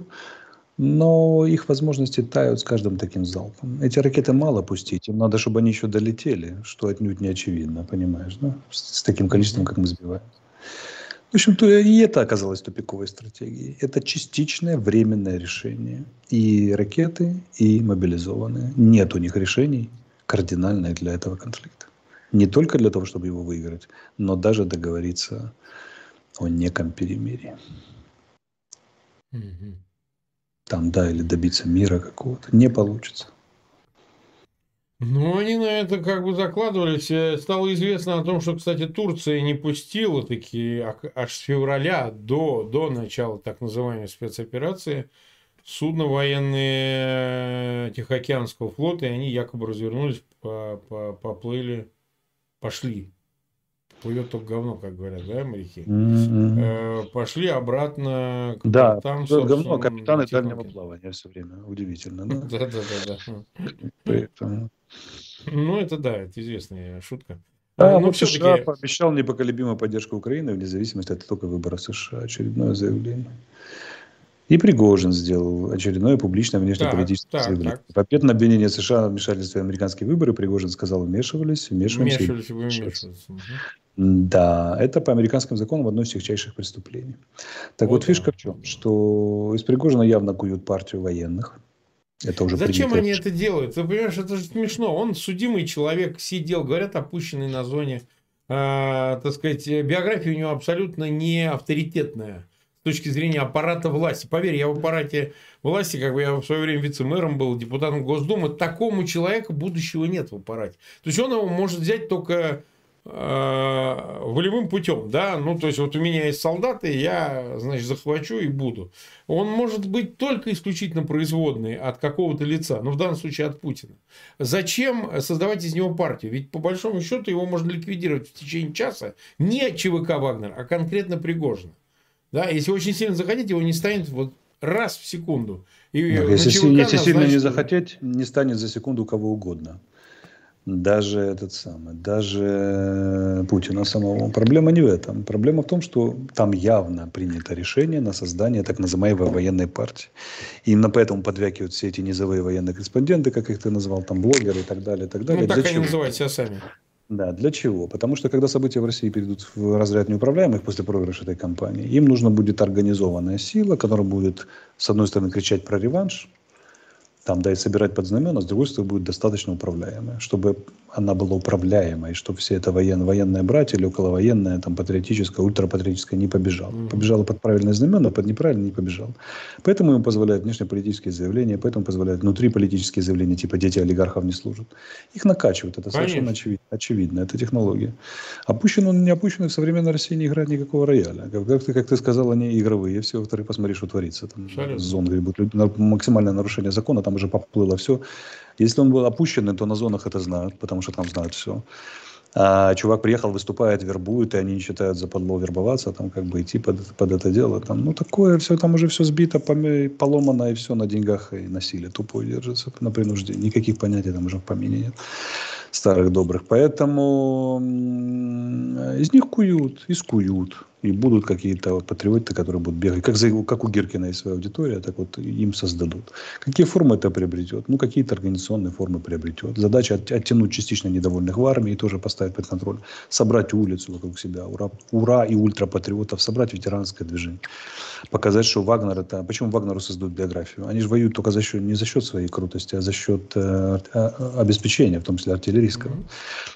но их возможности тают с каждым таким залпом. Эти ракеты мало пустить, им надо, чтобы они еще долетели, что отнюдь не очевидно, понимаешь, да? С, с таким количеством, как мы сбиваем. В общем, то и это оказалось тупиковой стратегией. Это частичное временное решение. И ракеты, и мобилизованные. Нет у них решений кардинальных для этого конфликта. Не только для того, чтобы его выиграть, но даже договориться о неком перемирии. Угу. Там, да, или добиться мира какого-то. Не получится. Ну, они на это как бы закладывались. Э, стало известно о том, что, кстати, Турция не пустила такие аж с февраля до, до начала так называемой спецоперации судно военные Тихоокеанского флота, и они якобы развернулись, по- по- поплыли, пошли. Плывет только говно, как говорят, да, моряки? Э, Пошли обратно к Да, это говно, капитаны дальнего плавания все время. Удивительно, да? Да, да, да, да. Поэтому... Ну, это да, это известная шутка. А, Но вот США пообещал непоколебимую поддержку Украины вне зависимости от итога выборов США. Очередное заявление. И Пригожин сделал очередное публичное внешнеполитическое Так, так, заявление. так. В ответ на обвинение США в вмешательстве в американские выборы Пригожин сказал, вмешивались, вмешиваемся. вмешивались и будем вмешиваться». вмешиваться. Мгм. Да, это по американским законам одно из тягчайших преступлений. Так Вот вот, да. фишка в чем? Что из Пригожина явно куют партию военных. Это уже Зачем принято. они это делают? Ты понимаешь, это же смешно. Он судимый человек, сидел, говорят, опущенный на зоне. А, так сказать, биография у него абсолютно не авторитетная с точки зрения аппарата власти. Поверь, я в аппарате власти, как бы я в свое время вице-мэром был, депутатом Госдумы, такому человеку будущего нет в аппарате. То есть он его может взять только э, волевым путем, да, ну, то есть вот у меня есть солдаты, я, значит, захвачу и буду. Он может быть только исключительно производный от какого-то лица, ну, в данном случае от Путина. Зачем создавать из него партию? Ведь по большому счету его можно ликвидировать в течение часа не ЧВК Вагнер, а конкретно Пригожина. Да, если очень сильно захотите, его не станет вот раз в секунду. И Ну, если, ЧВК если сильно не назначат- захотеть, не станет за секунду кого угодно. Даже этот самый, даже Путина самого. Проблема не в этом. Проблема в том, что там явно принято решение на создание так называемой военной партии. И именно поэтому подвякивают все эти низовые военные корреспонденты, как их ты назвал, там блогеры и так далее, и так далее. Ну, так Для они называют себя сами. Да, для чего? Потому что когда события в России перейдут в разряд неуправляемых после проигрыша этой кампании, им нужна будет организованная сила, которая будет, с одной стороны, кричать про реванш, там, да, и собирать под знамена, с другой стороны, будет достаточно управляемая, чтобы она была управляемой, чтобы все это воен, военное братья или околовоенное, там, патриотическое, ультрапатриотическое не побежало. Мгм. Побежало под правильное знамена, под неправильное не побежало. Поэтому им позволяют внешнеполитические заявления, поэтому позволяют внутриполитические заявления, типа «дети олигархов не служат». Их накачивают, это совершенно Конечно. очевидно, очевидно, это технология. Опущен он, не опущенный, в современной России не играет никакого рояля. Как, как ты, как ты сказал, они игровые, все, во-вторых, посмотри, что творится. Там, зоной будут люди- на- максимальное нарушение закона, там уже поплыло все. Если он был опущенный, то на зонах это знают, потому что там знают все. А чувак приехал, выступает, вербует, и они считают за подло вербоваться, там как бы идти под, под это дело. Там, ну, такое все, там уже все сбито, поломано, и все на деньгах и насилие тупое держится, на принуждении. Никаких понятий там уже в помине нет старых добрых. Поэтому из них куют, и скуют. И будут какие-то вот патриоты, которые будут бегать. Как, за, как у Гиркина есть своя аудитория, так вот им создадут. Какие формы это приобретет? Ну, какие-то организационные формы приобретет. Задача от- оттянуть частично недовольных в армии и тоже поставить под контроль. Собрать улицу вокруг себя. Ура, ура и ультрапатриотов. Собрать ветеранское движение. Показать, что Вагнер это... Почему Вагнеру создают биографию? Они же воюют только за счет, не за счет своей крутости, а за счет э, а- обеспечения, в том числе артиллерийского. Мгм.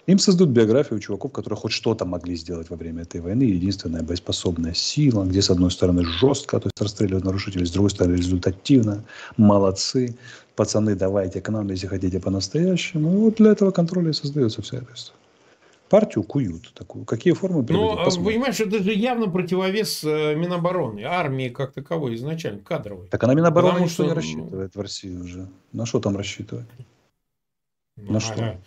Им создают биографию чуваков, которые хоть что-то могли сделать во время этой войны. Единственная боеспособная сила, где с одной стороны жестко, то есть расстреливают нарушителей, с другой стороны результативно. Молодцы. Пацаны, давайте к нам, если хотите по-настоящему. И вот для этого контроля и создается вся эта история. Партию куют такую. Какие формы Ну, приобретет, а, посмотрим. понимаешь, это же явно противовес э, Минобороны, армии как таковой изначально, кадровой. Так она Минобороны Потому что, не ну, рассчитывает в России уже. На что там рассчитывать? Ну, На а, что?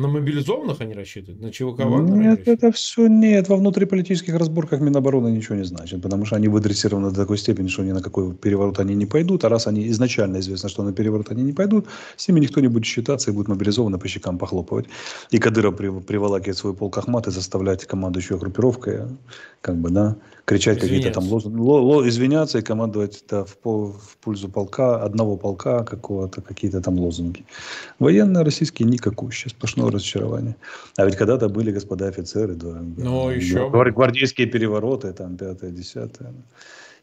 На мобилизованных они рассчитывают? На ЧВК Вагнера Нет, это все нет. Во внутриполитических разборках Минобороны ничего не значит, потому что они выдрессированы до такой степени, что ни на какой переворот они не пойдут. А раз они изначально известно, что на переворот они не пойдут, с ними никто не будет считаться и будет мобилизованы по щекам похлопывать. И Кадыров при- приволакивает свой полк Ахмат и заставлять командующую группировкой, как бы, да, кричать какие-то там лозунги, ло- ло- извиняться и командовать да, в, по- в пользу полка, одного полка какого-то, какие-то там лозунги. Военные российские никакущие, сплошное разочарование. А ведь когда-то были господа офицеры, да, Ну, да, еще гвардейские перевороты, там, пятое, десятое.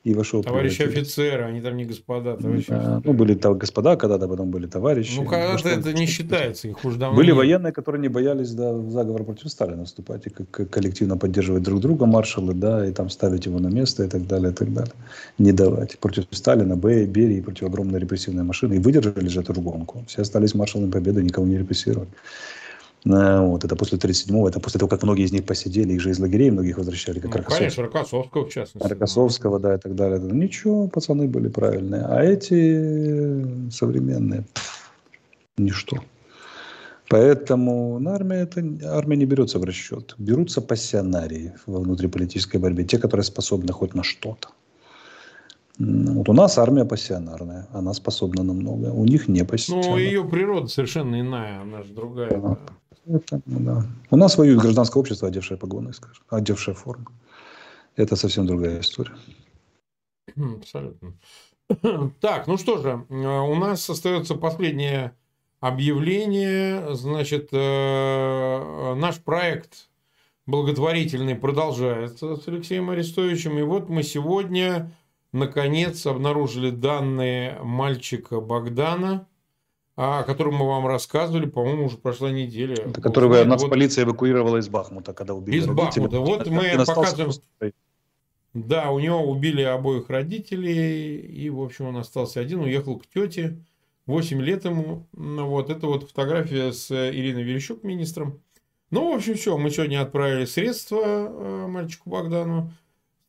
И вошел Товарищи офицеры, они там не господа, товарищи Да, офицеры. ну, были там господа, когда-то потом были товарищи. Ну, когда-то Вошло- это не считается, их уже давно Были нет. военные, которые не боялись да, в заговор против Сталина вступать и как- как коллективно поддерживать друг друга, маршалы, да, и там ставить его на место и так далее, и так далее. Не давать. Против Сталина, Б, Берии, против огромной репрессивной машины. И выдержали же эту гонку. Все остались маршалами победы, никого не репрессировали. Э, Вот, это после 37-го, это после того, как многие из них посидели, их же из лагерей многих возвращали, как Ну, конечно, Рокоссовского, в частности. Рокоссовского, да, и так далее. Ничего, пацаны были правильные. А эти э, современные, пф, ничто. Поэтому на армия, это, армия не берется в расчет. Берутся пассионарии во внутриполитической борьбе, те, которые способны хоть на что-то. Вот у нас армия пассионарная, она способна на многое. У них не Ну, пассионарная. ее природа совершенно иная, она же другая. Ага. Поэтому, да. У нас воюет гражданское общество, одевшее погоны, скажем, одевшее форму. Это совсем другая история. Абсолютно. Так, ну что же, э, у нас остается последнее объявление. Значит, э, наш проект благотворительный продолжается с Алексеем Арестовичем. И вот мы сегодня, наконец, обнаружили данные мальчика Богдана, о котором мы вам рассказывали, по-моему, уже прошла неделя. Это которого знает, нас вот- полиция эвакуировала из Бахмута, когда убили Из родителей. Бахмута. Вот мы остался показываем- просто- Да, у него убили обоих родителей, и, в общем, он остался один, уехал к тете, 8 лет ему. Ну, вот, это вот фотография с э, Ириной Верещук, министром. Ну, в общем, все, мы сегодня отправили средства э, мальчику Богдану.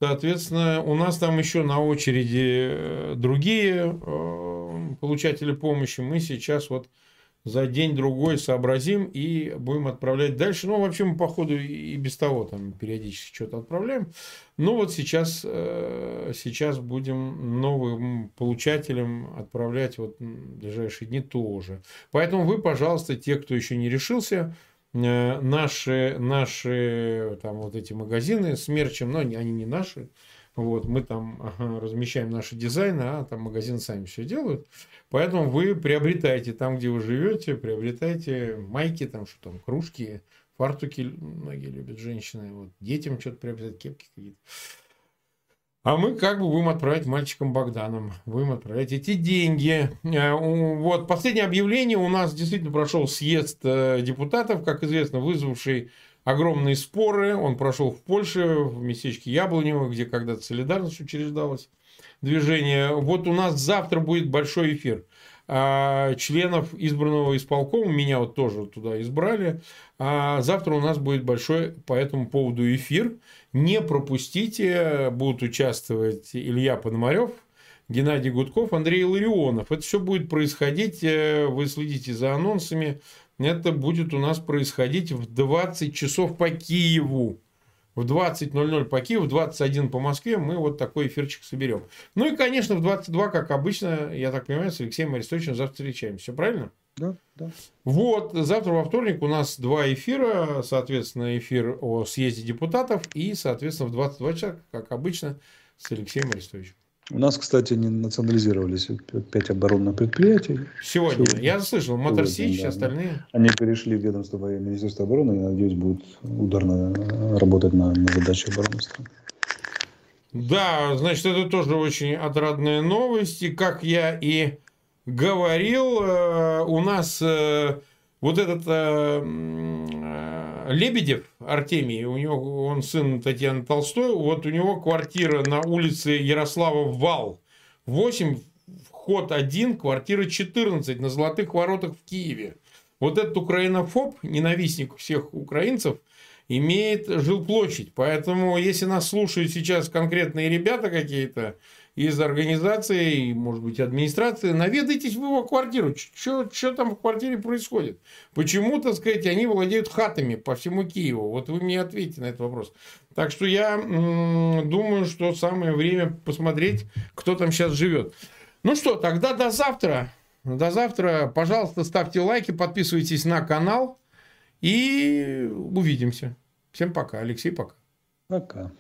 Соответственно, у нас там еще на очереди э, другие получатели помощи. Мы сейчас вот за день-другой сообразим и будем отправлять дальше. Ну, вообще мы, по ходу, и без того там периодически что-то отправляем. Ну, вот сейчас, э, сейчас будем новым получателям отправлять вот в ближайшие дни тоже. Поэтому вы, пожалуйста, те, кто еще не решился, э, наши, наши там вот эти магазины с мерчем, но они не наши, вот, мы там размещаем наши дизайны, а там магазины сами все делают. Поэтому вы приобретаете там, где вы живете, приобретайте майки, там что там, кружки, фартуки многие любят женщины, вот, детям что-то приобретать, кепки какие-то. А мы как бы будем отправлять мальчикам Богданам, будем отправлять эти деньги. Э, Вот последнее объявление у нас действительно прошел съезд э, депутатов, как известно, вызвавший огромные споры. Он прошел в Польше, в местечке Яблонево, где когда-то солидарность учреждалась движение. Вот у нас завтра будет большой эфир. А, Членов избранного исполкома, меня вот тоже туда избрали. А Завтра у нас будет большой по этому поводу эфир. Не пропустите, будут участвовать Илья Пономарев, Геннадий Гудков, Андрей Ларионов. Это все будет происходить, э, вы следите за анонсами. Это будет у нас происходить в 20 часов по Киеву. В 20.00 по Киеву, в 21 по Москве мы вот такой эфирчик соберем. Ну и, конечно, в 22, как обычно, я так понимаю, с Алексеем Арестовичем завтра встречаемся. Все правильно? Да, да. Вот, завтра во вторник у нас два эфира, соответственно, эфир о съезде депутатов и, соответственно, в 22 часа, как обычно, с Алексеем Арестовичем. У нас, кстати, не национализировались пять оборонных предприятий. Сегодня, Сегодня. я слышал, Мотор Сегодня, Сич, да, остальные. Они перешли в ведомство Министерства обороны и, надеюсь, будут ударно работать на, на задачи обороны страны. Да, значит, это тоже очень отрадная новость. И как я и говорил, э, у нас э, вот этот э, э, Лебедев Артемий, у него он сын Татьяны Толстой, вот у него квартира на улице Ярослава Вал 8, вход 1, квартира 14 на Золотых воротах в Киеве. Вот этот украинофоб, ненавистник всех украинцев, имеет жилплощадь. Поэтому, если нас слушают сейчас конкретные ребята какие-то из организации, может быть, администрации, наведайтесь в его квартиру. Что там в квартире происходит? Почему, так сказать, они владеют хатами по всему Киеву? Вот вы мне ответьте на этот вопрос. Так что я м, думаю, что самое время посмотреть, кто там сейчас живет. Ну что, тогда до завтра. До завтра. Пожалуйста, ставьте лайки, подписывайтесь на канал. И увидимся. Всем пока. Алексей, пока. Пока.